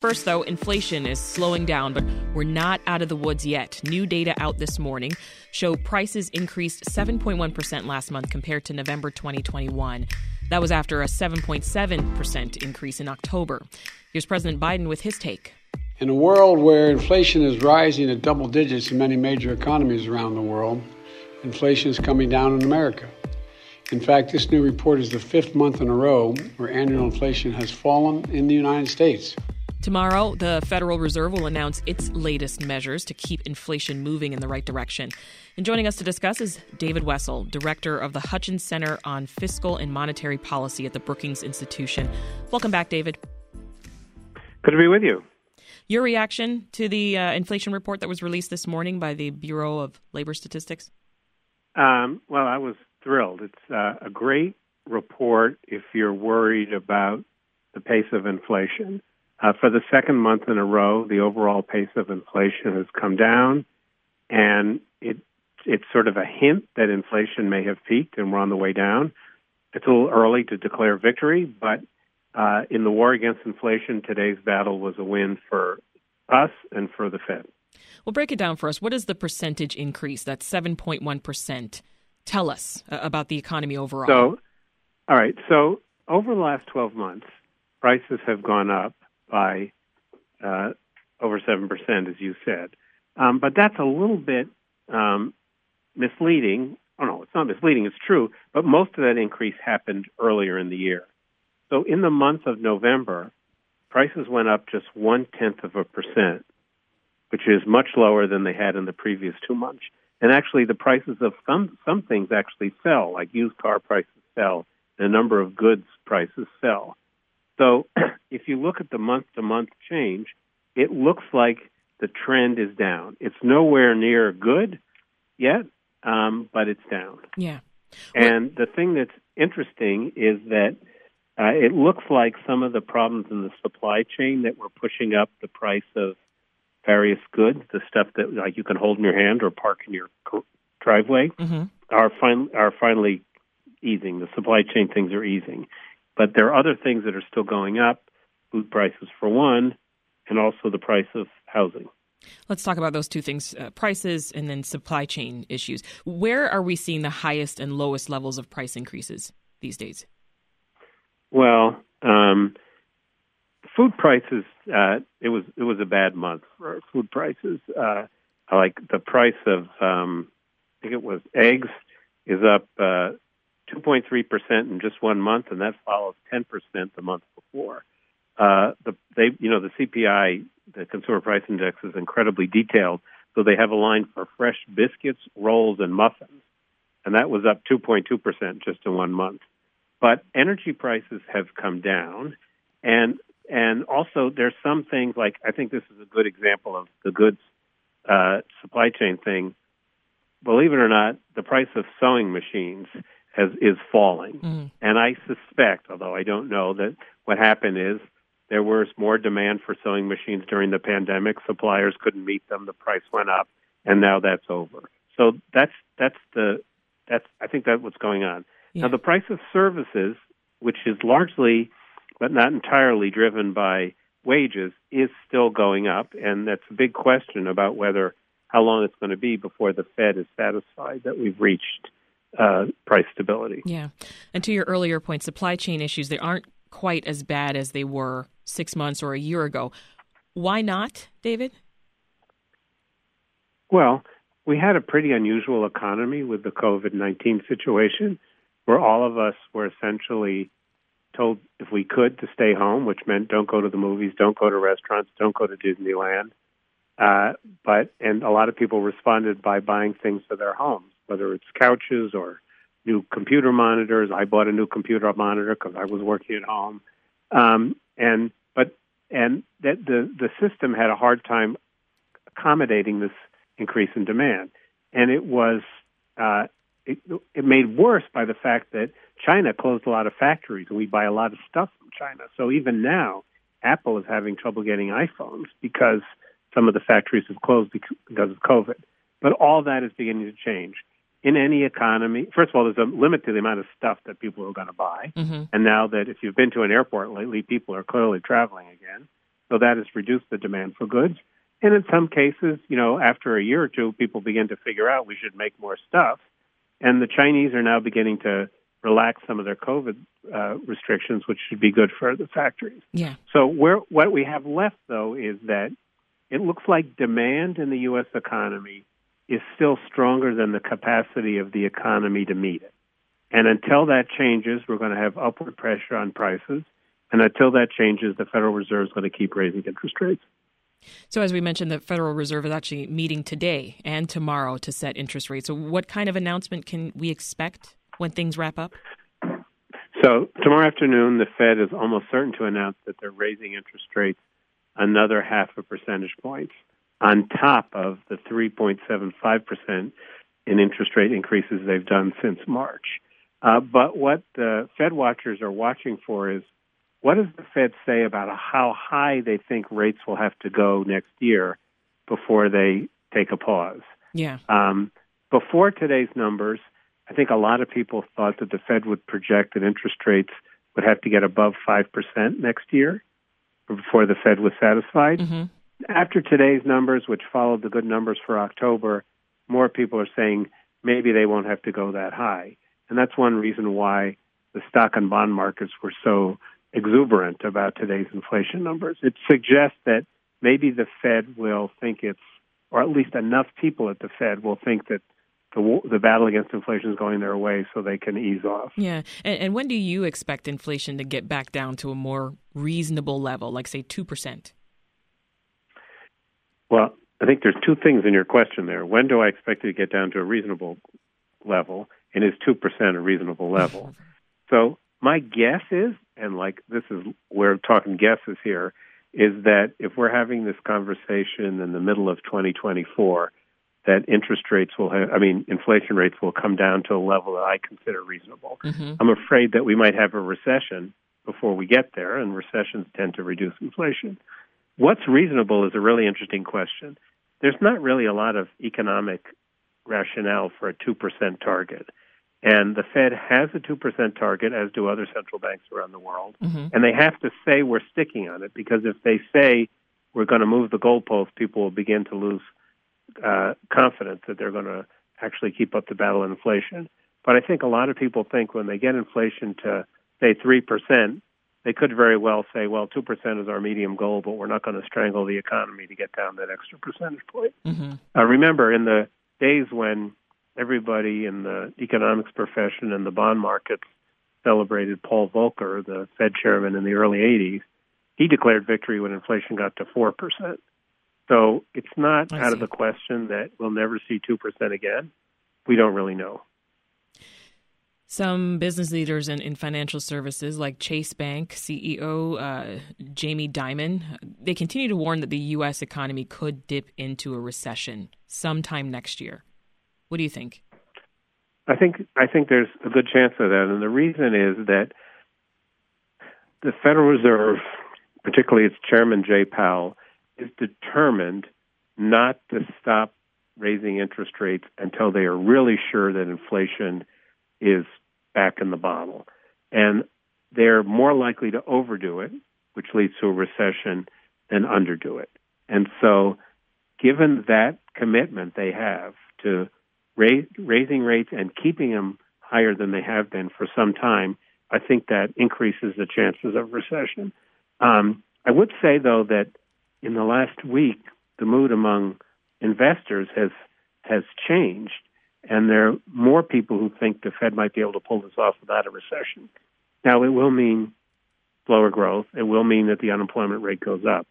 First, though, inflation is slowing down, but we're not out of the woods yet. New data out this morning show prices increased 7.1% last month compared to November 2021. That was after a 7.7% increase in October. Here's President Biden with his take. In a world where inflation is rising at double digits in many major economies around the world, inflation is coming down in America. In fact, this new report is the fifth month in a row where annual inflation has fallen in the United States. Tomorrow, the Federal Reserve will announce its latest measures to keep inflation moving in the right direction. And joining us to discuss is David Wessel, director of the Hutchins Center on Fiscal and Monetary Policy at the Brookings Institution. Welcome back, David. Good to be with you. Your reaction to the uh, inflation report that was released this morning by the Bureau of Labor Statistics? Um, well, I was thrilled. It's uh, a great report if you're worried about the pace of inflation. Uh, for the second month in a row, the overall pace of inflation has come down, and it it's sort of a hint that inflation may have peaked and we're on the way down. It's a little early to declare victory, but uh, in the war against inflation, today's battle was a win for us and for the Fed. Well, break it down for us. What is the percentage increase? That's 7.1%. Tell us uh, about the economy overall. So, all right. So, over the last 12 months, prices have gone up by uh, over 7%, as you said. Um, but that's a little bit um, misleading. Oh, no, it's not misleading, it's true. But most of that increase happened earlier in the year. So in the month of November, prices went up just one tenth of a percent, which is much lower than they had in the previous two months. And actually, the prices of some some things actually fell, like used car prices fell, and a number of goods prices fell. So if you look at the month to month change, it looks like the trend is down. It's nowhere near good yet, um, but it's down. Yeah. And the thing that's interesting is that uh, it looks like some of the problems in the supply chain that were pushing up the price of various goods, the stuff that like you can hold in your hand or park in your driveway, mm-hmm. are fin- are finally easing. The supply chain things are easing. But there are other things that are still going up, food prices for one, and also the price of housing. Let's talk about those two things uh, prices and then supply chain issues. Where are we seeing the highest and lowest levels of price increases these days? Well, um, food prices, uh, it was it was a bad month for food prices. Uh, like the price of, um, I think it was eggs, is up uh, 2.3% in just one month, and that follows 10% the month before. Uh, the they you know the CPI, the Consumer Price Index, is incredibly detailed. So they have a line for fresh biscuits, rolls, and muffins, and that was up 2.2% just in one month. But energy prices have come down, and and also there's some things like I think this is a good example of the goods uh, supply chain thing. Believe it or not, the price of sewing machines has, is falling. Mm. And I suspect, although I don't know, that what happened is there was more demand for sewing machines during the pandemic. Suppliers couldn't meet them. The price went up, and now that's over. So that's that's the that's I think that's what's going on. Yeah. Now the price of services, which is largely but not entirely driven by wages, is still going up, and that's a big question about whether how long it's going to be before the Fed is satisfied that we've reached uh, price stability. Yeah. And to your earlier point, supply chain issues, they aren't quite as bad as they were six months or a year ago. Why not, David? Well, we had a pretty unusual economy with the COVID 19 situation where all of us were essentially told if we could to stay home, which meant don't go to the movies, don't go to restaurants, don't go to Disneyland. Uh, but and a lot of people responded by buying things for their homes whether it's couches or new computer monitors. I bought a new computer monitor because I was working at home, um, and but and that the the system had a hard time accommodating this increase in demand, and it was uh, it, it made worse by the fact that China closed a lot of factories, and we buy a lot of stuff from China. So even now, Apple is having trouble getting iPhones because some of the factories have closed because of COVID. But all that is beginning to change in any economy, first of all, there's a limit to the amount of stuff that people are going to buy. Mm-hmm. And now that if you've been to an airport lately, people are clearly traveling again. So that has reduced the demand for goods. And in some cases, you know, after a year or two, people begin to figure out we should make more stuff. And the Chinese are now beginning to relax some of their COVID uh, restrictions, which should be good for the factories. Yeah. So where what we have left though is that it looks like demand in the U.S. economy is still stronger than the capacity of the economy to meet it. And until that changes, we're going to have upward pressure on prices. And until that changes, the Federal Reserve is going to keep raising interest rates. So, as we mentioned, the Federal Reserve is actually meeting today and tomorrow to set interest rates. So, what kind of announcement can we expect when things wrap up? So, tomorrow afternoon, the Fed is almost certain to announce that they're raising interest rates another half a percentage point on top of the 3.75% in interest rate increases they've done since March. Uh, but what the Fed watchers are watching for is what does the Fed say about how high they think rates will have to go next year before they take a pause? Yeah. Um, before today's numbers, I think a lot of people thought that the Fed would project that interest rates would have to get above 5% next year before the Fed was satisfied. Mm-hmm. After today's numbers, which followed the good numbers for October, more people are saying maybe they won't have to go that high. And that's one reason why the stock and bond markets were so exuberant about today's inflation numbers. It suggests that maybe the Fed will think it's, or at least enough people at the Fed will think that the, the battle against inflation is going their way so they can ease off. Yeah. And, and when do you expect inflation to get back down to a more reasonable level, like, say, 2%? Well, I think there's two things in your question there. When do I expect it to get down to a reasonable level? And is 2% a reasonable level? so my guess is, and like this is, we're talking guesses here, is that if we're having this conversation in the middle of 2024, that interest rates will have, I mean, inflation rates will come down to a level that I consider reasonable. Mm-hmm. I'm afraid that we might have a recession before we get there, and recessions tend to reduce inflation. What's reasonable is a really interesting question. There's not really a lot of economic rationale for a 2% target. And the Fed has a 2% target, as do other central banks around the world. Mm-hmm. And they have to say we're sticking on it because if they say we're going to move the goalpost, people will begin to lose uh, confidence that they're going to actually keep up the battle of inflation. But I think a lot of people think when they get inflation to, say, 3%, they could very well say, well, 2% is our medium goal, but we're not going to strangle the economy to get down that extra percentage point. Mm-hmm. Uh, remember, in the days when everybody in the economics profession and the bond markets celebrated Paul Volcker, the Fed chairman in the early 80s, he declared victory when inflation got to 4%. So it's not I out see. of the question that we'll never see 2% again. We don't really know. Some business leaders in, in financial services, like Chase Bank CEO uh, Jamie Dimon, they continue to warn that the U.S. economy could dip into a recession sometime next year. What do you think? I think I think there's a good chance of that, and the reason is that the Federal Reserve, particularly its chairman Jay Powell, is determined not to stop raising interest rates until they are really sure that inflation is back in the bottle, and they're more likely to overdo it, which leads to a recession, than underdo it. And so, given that commitment they have to raise, raising rates and keeping them higher than they have been for some time, I think that increases the chances of recession. Um, I would say, though, that in the last week, the mood among investors has has changed, and there are more people who think the Fed might be able to pull this off without a recession. Now, it will mean slower growth. It will mean that the unemployment rate goes up.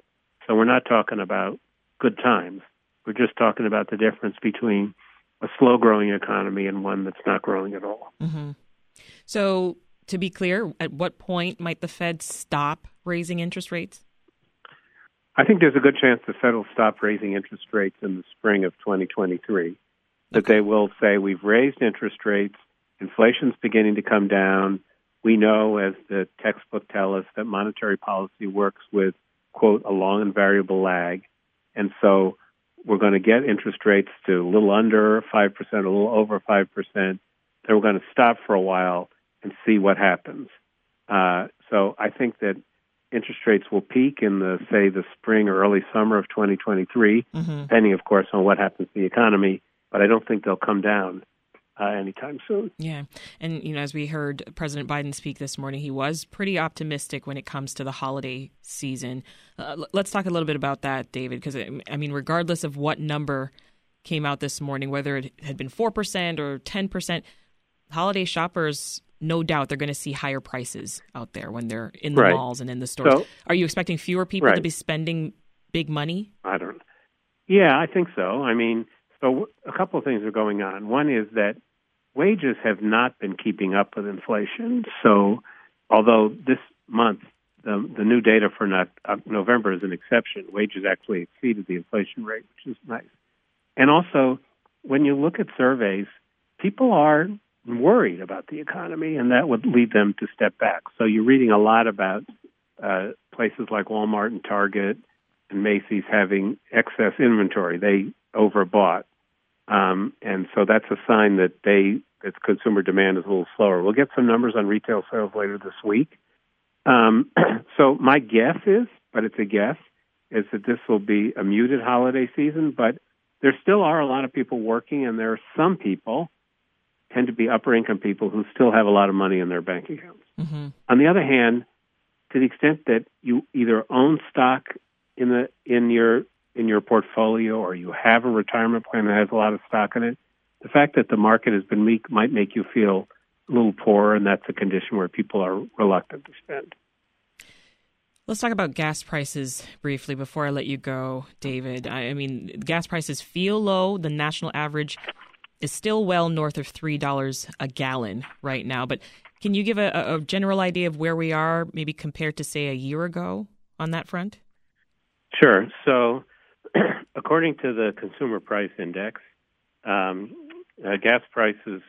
So we're not talking about good times. We're just talking about the difference between a slow growing economy and one that's not growing at all. Mm-hmm. So, to be clear, at what point might the Fed stop raising interest rates? I think there's a good chance the Fed will stop raising interest rates in the spring of 2023. That they will say, we've raised interest rates, inflation's beginning to come down. We know, as the textbook tell us, that monetary policy works with, quote, a long and variable lag. And so we're going to get interest rates to a little under 5%, a little over 5%. Then we're going to stop for a while and see what happens. Uh, so I think that interest rates will peak in the say the spring or early summer of 2023, mm-hmm. depending, of course, on what happens to the economy. But I don't think they'll come down uh, anytime soon. Yeah, and you know, as we heard President Biden speak this morning, he was pretty optimistic when it comes to the holiday season. Uh, let's talk a little bit about that, David, because I mean, regardless of what number came out this morning, whether it had been four percent or ten percent, holiday shoppers no doubt they're going to see higher prices out there when they're in the right. malls and in the stores. So, Are you expecting fewer people right. to be spending big money? I don't. Yeah, I think so. I mean, so a couple of things are going on. One is that wages have not been keeping up with inflation. So, although this month the the new data for not, uh, November is an exception, wages actually exceeded the inflation rate, which is nice. And also, when you look at surveys, people are worried about the economy, and that would lead them to step back. So you're reading a lot about uh, places like Walmart and Target and Macy's having excess inventory. They overbought, um, and so that's a sign that they that consumer demand is a little slower. We'll get some numbers on retail sales later this week. Um, so my guess is, but it's a guess, is that this will be a muted holiday season. But there still are a lot of people working, and there are some people tend to be upper income people who still have a lot of money in their bank accounts. Mm-hmm. On the other hand, to the extent that you either own stock in the in your in your portfolio or you have a retirement plan that has a lot of stock in it, the fact that the market has been weak might make you feel a little poor, and that's a condition where people are reluctant to spend. Let's talk about gas prices briefly before I let you go, David. I mean, gas prices feel low. The national average is still well north of $3 a gallon right now. But can you give a, a general idea of where we are, maybe compared to, say, a year ago on that front? Sure. So, according to the Consumer Price Index, um, uh, gas prices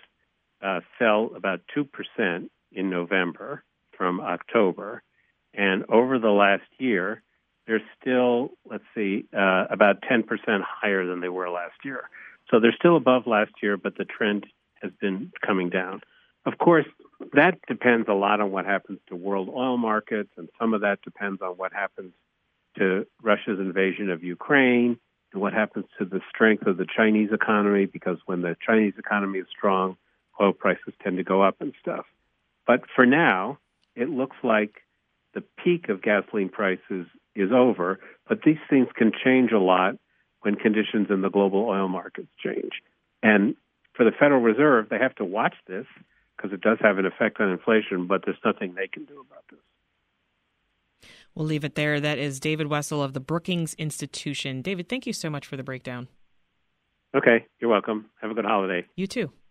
uh, fell about 2% in November from October. And over the last year, they're still, let's see, uh, about 10% higher than they were last year. So they're still above last year, but the trend has been coming down. Of course, that depends a lot on what happens to world oil markets, and some of that depends on what happens to Russia's invasion of Ukraine and what happens to the strength of the Chinese economy, because when the Chinese economy is strong, oil prices tend to go up and stuff. But for now, it looks like the peak of gasoline prices is over, but these things can change a lot when conditions in the global oil markets change. And for the Federal Reserve, they have to watch this because it does have an effect on inflation, but there's nothing they can do about this. We'll leave it there. That is David Wessel of the Brookings Institution. David, thank you so much for the breakdown. Okay, you're welcome. Have a good holiday. You too.